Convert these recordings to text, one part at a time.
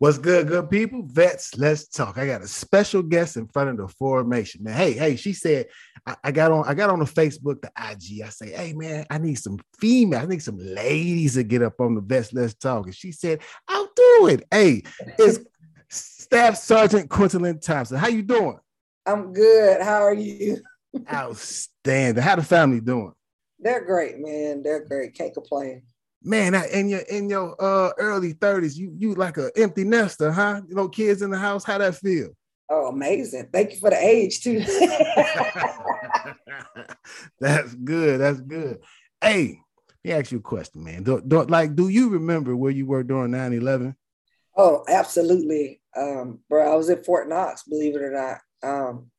What's good, good people? Vets, let's talk. I got a special guest in front of the formation. Man, hey, hey, she said, I, I, got on, I got on the Facebook, the IG. I say, hey man, I need some female, I need some ladies to get up on the vets, let's talk. And she said, I'll do it. Hey, it's Staff Sergeant Quentylyn Thompson. How you doing? I'm good. How are you? Outstanding. How the family doing? They're great, man. They're great. Can't complain man, in your in your uh early 30s, you you like an empty nester, huh? You know, kids in the house, how that feel? Oh, amazing. Thank you for the age too. That's good. That's good. Hey, let me ask you a question, man. Do, do, like, do you remember where you were during 9-11? Oh, absolutely. Um, bro, I was at Fort Knox, believe it or not. Um,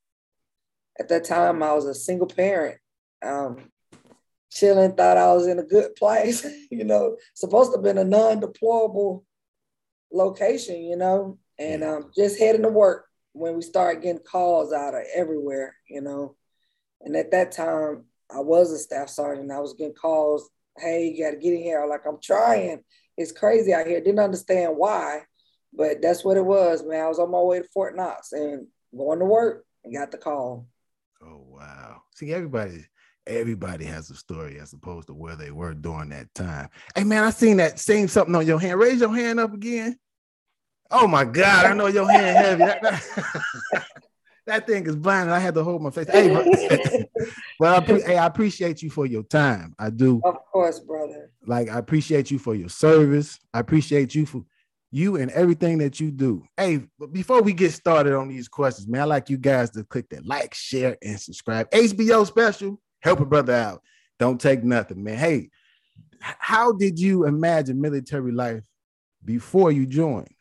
at that time, I was a single parent. Um, chilling, thought I was in a good place, you know, supposed to have been a non-deployable location, you know, and um, just heading to work when we started getting calls out of everywhere, you know. And at that time, I was a staff sergeant. I was getting calls, hey, you got to get in here. Like, I'm trying. It's crazy out here. Didn't understand why, but that's what it was, man. I was on my way to Fort Knox and going to work and got the call. Oh, wow. See, everybody, everybody has a story as opposed to where they were during that time. Hey man, I seen that same something on your hand. Raise your hand up again. Oh my God, I know your hand heavy. That, that, that thing is blind. I had to hold my face. Hey, but, but I, hey, I appreciate you for your time. I do. Of course, brother. Like I appreciate you for your service. I appreciate you for you and everything that you do. Hey, but before we get started on these questions, man, I like you guys to click that like, share, and subscribe. HBO special help a brother out. Don't take nothing, man. Hey, how did you imagine military life before you joined?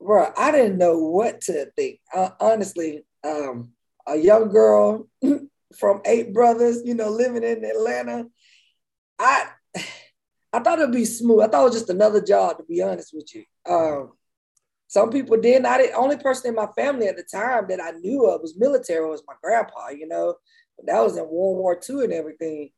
Bro, I didn't know what to think. Uh, honestly, um, a young girl from eight brothers, you know, living in Atlanta. I I thought it'd be smooth. I thought it was just another job, to be honest with you. Um, some people didn't. I the only person in my family at the time that I knew of was military was my grandpa, you know that was in World War II and everything.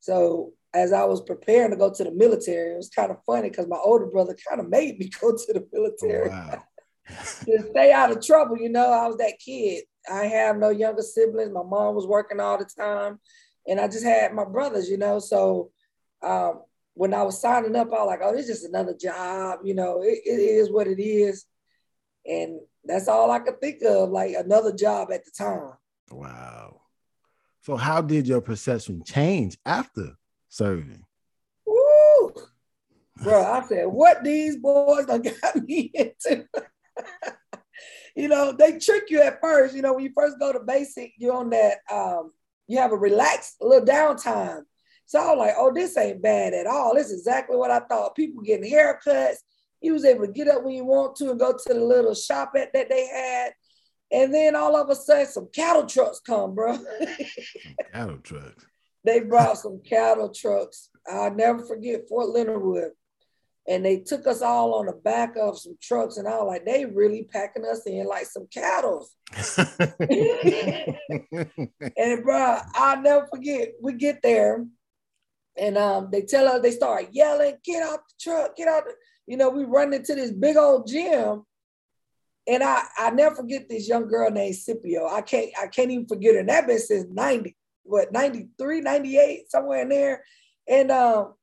So as I was preparing to go to the military, it was kind of funny because my older brother kind of made me go to the military. Oh, wow. to stay out of trouble, you know, I was that kid. I have no younger siblings. My mom was working all the time. And I just had my brothers, you know. So um, when I was signing up, I was like, oh, this is just another job, you know, it, it is what it is. And that's all I could think of, like another job at the time. Wow. So how did your perception change after serving? Woo! Bro, I said, what these boys done got me into. you know, they trick you at first. You know, when you first go to basic, you're on that, um, you have a relaxed little downtime. So I was like, oh, this ain't bad at all. This is exactly what I thought. People getting haircuts. You was able to get up when you want to and go to the little shop at, that they had and then all of a sudden, some cattle trucks come, bro. cattle trucks. they brought some cattle trucks. I'll never forget Fort Leonard Wood. And they took us all on the back of some trucks, and I was like, they really packing us in like some cattle. and bro, I'll never forget. We get there, and um, they tell us they start yelling, "Get out the truck! Get out!" The... You know, we run into this big old gym, and I, I never forget this young girl named Scipio. I can't I can't even forget her. And that been since 90, what 93, 98, somewhere in there. And um,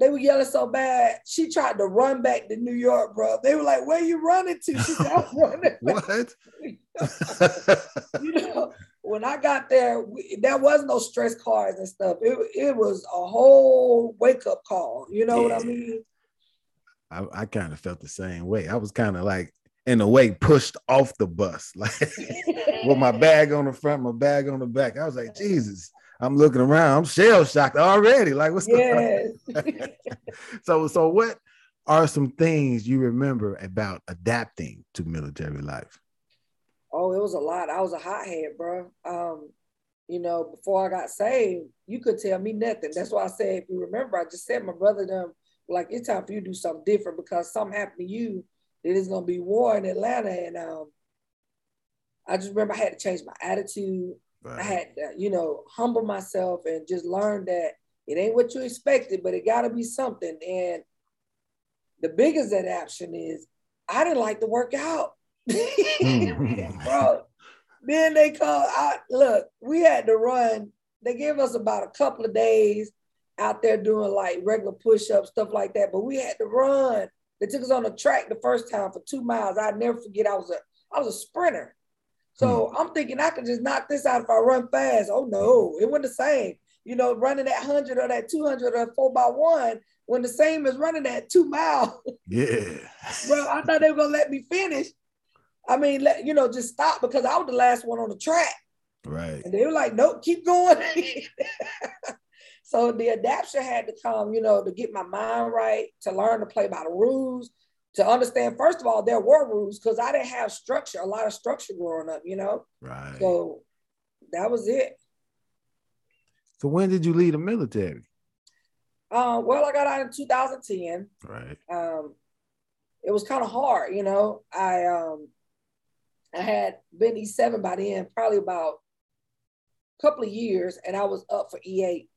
they were yelling so bad. She tried to run back to New York, bro. They were like, "Where you running to?" She said, "I'm running." what? you know, when I got there, we, there was no stress cards and stuff. It, it was a whole wake up call. You know yeah. what I mean? I, I kind of felt the same way. I was kind of like, in a way pushed off the bus, like with my bag on the front, my bag on the back. I was like, Jesus, I'm looking around, I'm shell shocked already. Like, what's yes. going on? so, so what are some things you remember about adapting to military life? Oh, it was a lot. I was a hothead, bro. Um, you know, before I got saved, you could tell me nothing. That's why I said, if you remember, I just said my brother them like it's time for you to do something different because something happened to you it is gonna be war in Atlanta, and um, I just remember I had to change my attitude. Right. I had to, you know, humble myself and just learn that it ain't what you expected, but it got to be something. And The biggest adaptation is I didn't like to work out. Bro, then they call out. Look, we had to run. They gave us about a couple of days out there doing like regular push-ups, stuff like that. But we had to run. They took us on the track the first time for two miles. I never forget. I was a I was a sprinter. So hmm. I'm thinking I could just knock this out if I run fast. Oh no, it wasn't the same. You know, running that hundred or that two hundred or four by one when the same as running that two mile. Yeah. Well, I thought they were gonna let me finish. I mean, let you know, just stop because I was the last one on the track. Right. And they were like, nope, keep going. so the adaptation had to come, you know, to get my mind right, to learn to play by the rules, to understand, first of all, there were rules because I didn't have structure, a lot of structure growing up, you know? Right. So that was it. So when did you leave the military? Uh, well, I got out in 2010. Right. Um, it was kind of hard, you know. I um, I had been E7 by then, probably about a couple of years, and I was up for E8.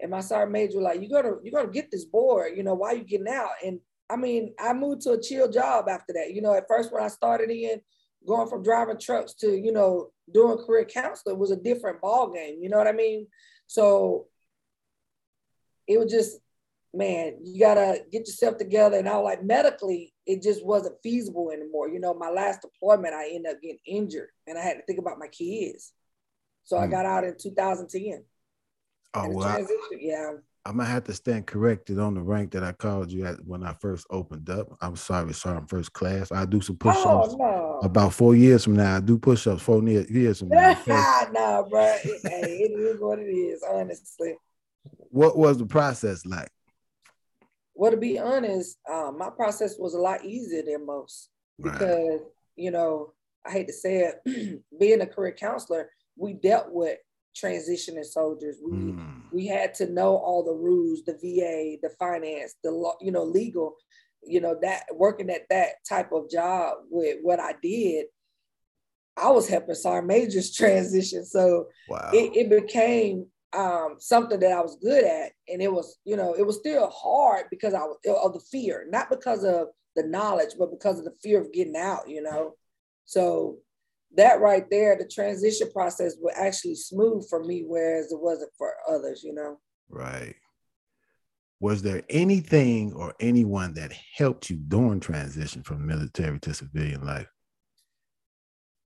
And my sergeant major like, "You gotta, you gotta get this board. You know, why you getting out?" And I mean, I moved to a chill job after that. You know, at first when I started in, going from driving trucks to, you know, doing career counselor was a different ball game. You know what I mean? So it was just, man, you gotta get yourself together. And I was like, medically, it just wasn't feasible anymore. You know, my last deployment, I ended up getting injured and I had to think about my kids. So mm. I got out in 2010. Oh, well, yeah. I'm gonna have to stand corrected on the rank that I called you at when I first opened up. I'm sorry, sorry, I'm first class. I do some push-ups. Oh, no. About four years from now, I do push-ups four years from now. nah, bro. It, hey, it is what it is, honestly. What was the process like? Well, to be honest, um, my process was a lot easier than most because right. you know I hate to say it, being a career counselor, we dealt with transitioning soldiers. We mm. we had to know all the rules, the VA, the finance, the law, you know, legal, you know, that working at that type of job with what I did, I was helping sergeant majors transition. So wow. it, it became um, something that I was good at. And it was, you know, it was still hard because I was of the fear, not because of the knowledge, but because of the fear of getting out, you know. So that right there, the transition process was actually smooth for me, whereas it wasn't for others, you know. Right. Was there anything or anyone that helped you during transition from military to civilian life?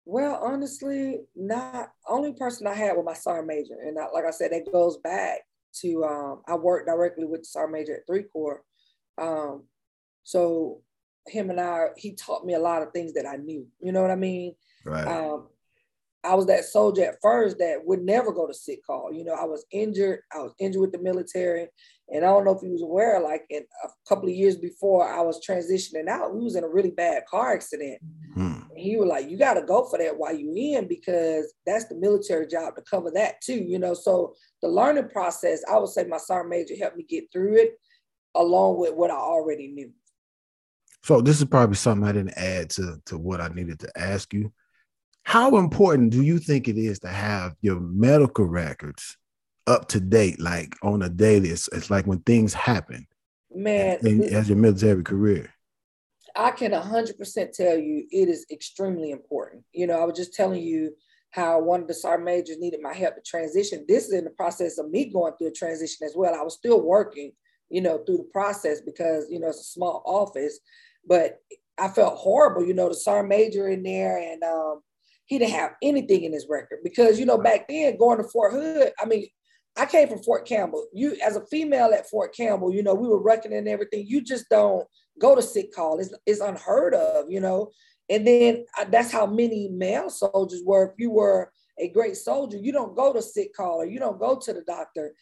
Well, honestly, not only person I had was my sergeant major, and I, like I said, that goes back to um, I worked directly with the sergeant major at three corps. Um, so him and I, he taught me a lot of things that I knew. You know what I mean? Right. Um, I was that soldier at first that would never go to sick call. You know, I was injured. I was injured with the military. And I don't know if he was aware, like in a couple of years before I was transitioning out, we was in a really bad car accident. Hmm. he was like, you got to go for that while you in because that's the military job to cover that too, you know. So the learning process, I would say my sergeant major helped me get through it along with what I already knew. So this is probably something I didn't add to, to what I needed to ask you. How important do you think it is to have your medical records up to date, like on a daily? It's, it's like when things happen, man, as your military career. I can 100% tell you it is extremely important. You know, I was just telling you how one of the sergeant majors needed my help to transition. This is in the process of me going through a transition as well. I was still working, you know, through the process because, you know, it's a small office, but I felt horrible, you know, the sergeant major in there and um, he didn't have anything in his record because you know back then going to Fort Hood, I mean, I came from Fort Campbell. You as a female at Fort Campbell, you know, we were reckoning everything. You just don't go to sick call. It's, it's unheard of, you know. And then uh, that's how many male soldiers were. If you were a great soldier, you don't go to sick call or you don't go to the doctor.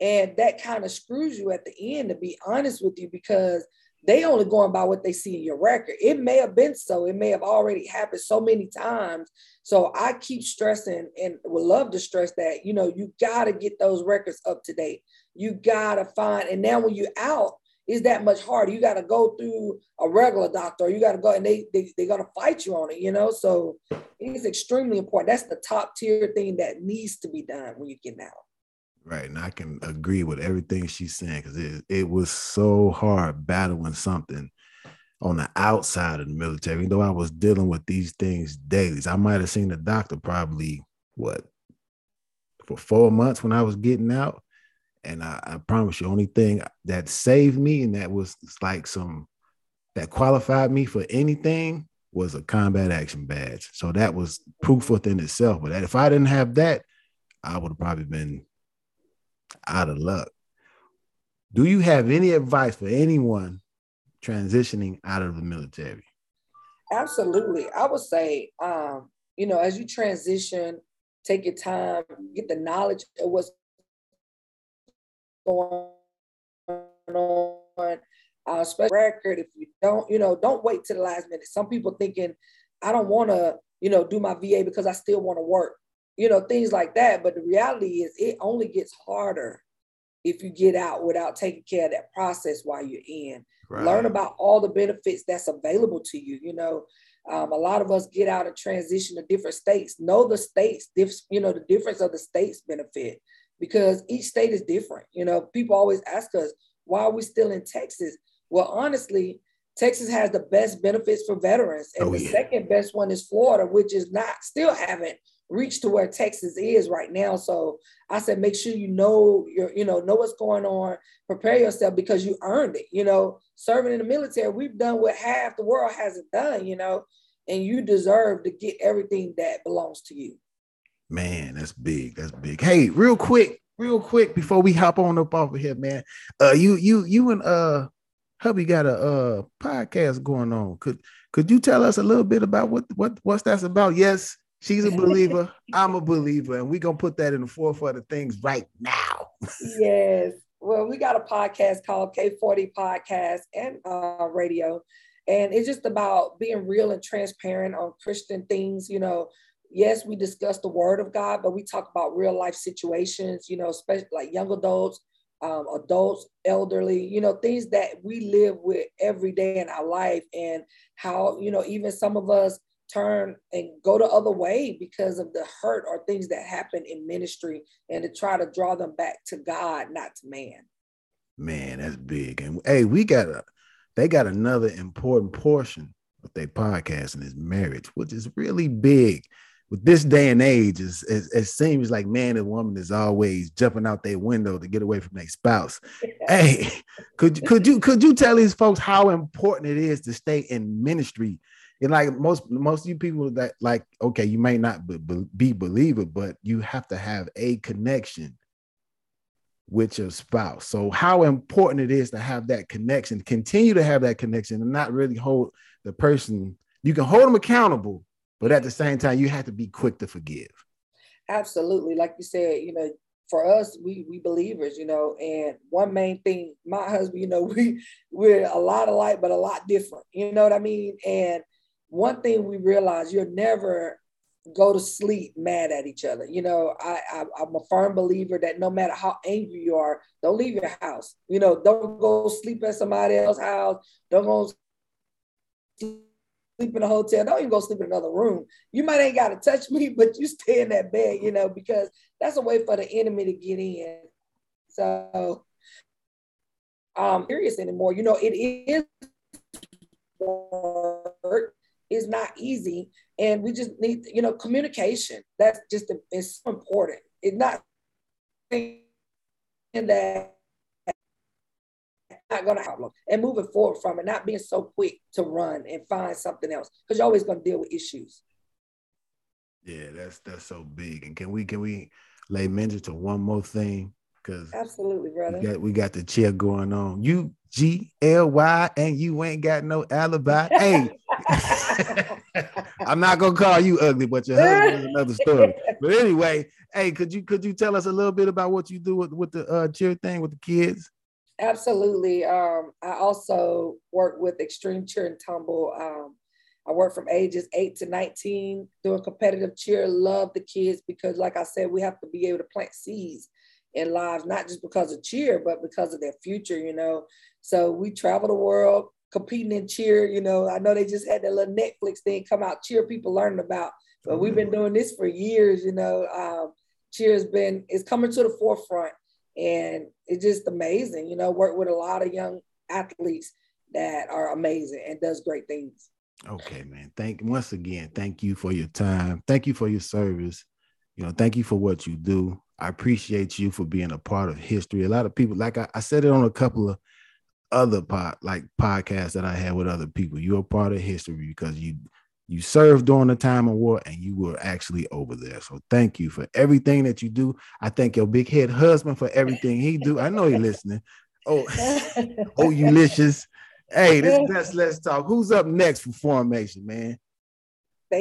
And that kind of screws you at the end, to be honest with you, because they only going by what they see in your record. It may have been so. It may have already happened so many times. So I keep stressing and would love to stress that, you know, you got to get those records up to date. You got to find, and now when you're out, is that much harder. You got to go through a regular doctor. You got to go and they, they, they're going to fight you on it, you know? So it's extremely important. That's the top tier thing that needs to be done when you get out. Right. And I can agree with everything she's saying because it, it was so hard battling something on the outside of the military, even though I was dealing with these things daily. I might have seen the doctor probably what for four months when I was getting out. And I, I promise you, only thing that saved me and that was like some that qualified me for anything was a combat action badge. So that was proof within itself. But if I didn't have that, I would have probably been out of luck. Do you have any advice for anyone transitioning out of the military? Absolutely. I would say, um, you know, as you transition, take your time, get the knowledge of what's going on. Uh, especially record, if you don't, you know, don't wait to the last minute. Some people thinking, I don't want to, you know, do my VA because I still want to work, you know, things like that. But the reality is, it only gets harder if you get out without taking care of that process while you're in. Right. Learn about all the benefits that's available to you. You know, um, a lot of us get out and transition to different states. Know the states, diff, you know, the difference of the states benefit because each state is different. You know, people always ask us, why are we still in Texas? Well, honestly, Texas has the best benefits for veterans, and oh, the yeah. second best one is Florida, which is not still haven't reached to where Texas is right now. So I said, make sure you know your, you know, know what's going on, prepare yourself because you earned it. You know, serving in the military, we've done what half the world hasn't done, you know, and you deserve to get everything that belongs to you. Man, that's big. That's big. Hey, real quick, real quick before we hop on up off of here, man. Uh you you you and uh hubby got a uh podcast going on. Could could you tell us a little bit about what what what's that's about? Yes, She's a believer. I'm a believer, and we're gonna put that in the forefront of things right now. yes. Well, we got a podcast called K40 Podcast and uh, radio, and it's just about being real and transparent on Christian things. You know, yes, we discuss the Word of God, but we talk about real life situations. You know, especially like young adults, um, adults, elderly. You know, things that we live with every day in our life, and how you know even some of us turn and go the other way because of the hurt or things that happen in ministry and to try to draw them back to God, not to man. Man, that's big. And hey, we got a they got another important portion of their podcast and is marriage, which is really big. With this day and age, is it seems like man and woman is always jumping out their window to get away from their spouse. hey, could could you could you tell these folks how important it is to stay in ministry and like most most of you people that like okay you may not be, be believer but you have to have a connection with your spouse so how important it is to have that connection continue to have that connection and not really hold the person you can hold them accountable but at the same time you have to be quick to forgive absolutely like you said you know for us, we we believers, you know, and one main thing, my husband, you know, we we're a lot alike, but a lot different. You know what I mean? And one thing we realize you'll never go to sleep mad at each other. You know, I, I am a firm believer that no matter how angry you are, don't leave your house. You know, don't go sleep at somebody else's house. Don't go sleep in a hotel. Don't even go sleep in another room. You might ain't got to touch me, but you stay in that bed. You know, because that's a way for the enemy to get in. So, I'm um, serious anymore. You know, it is work is not easy. And we just need, you know, communication. That's just a, it's so important. It's not in that not to problem and moving forward from it, not being so quick to run and find something else because you're always going to deal with issues. Yeah, that's that's so big. And can we can we lay mention to one more thing? Because absolutely, brother. We got, we got the chair going on. You G L Y and you ain't got no alibi. hey, I'm not gonna call you ugly, but your husband is another story. But anyway, hey, could you could you tell us a little bit about what you do with, with the uh, cheer thing with the kids? Absolutely. Um, I also work with Extreme Cheer and Tumble. Um, I work from ages eight to 19 doing competitive cheer. Love the kids because, like I said, we have to be able to plant seeds in lives, not just because of cheer, but because of their future, you know. So we travel the world, competing in cheer. You know, I know they just had that little Netflix thing come out, cheer people learning about. But we've been doing this for years. You know, um, cheer has been is coming to the forefront, and it's just amazing. You know, work with a lot of young athletes that are amazing and does great things. Okay, man. Thank once again. Thank you for your time. Thank you for your service. You know, thank you for what you do. I appreciate you for being a part of history. A lot of people, like I, I said it on a couple of other pod like podcasts that I had with other people. You're a part of history because you you served during the time of war and you were actually over there. So thank you for everything that you do. I thank your big head husband for everything he do. I know you're listening. Oh, oh, Ulysses. Hey, this Vets, let's talk. Who's up next for formation, man?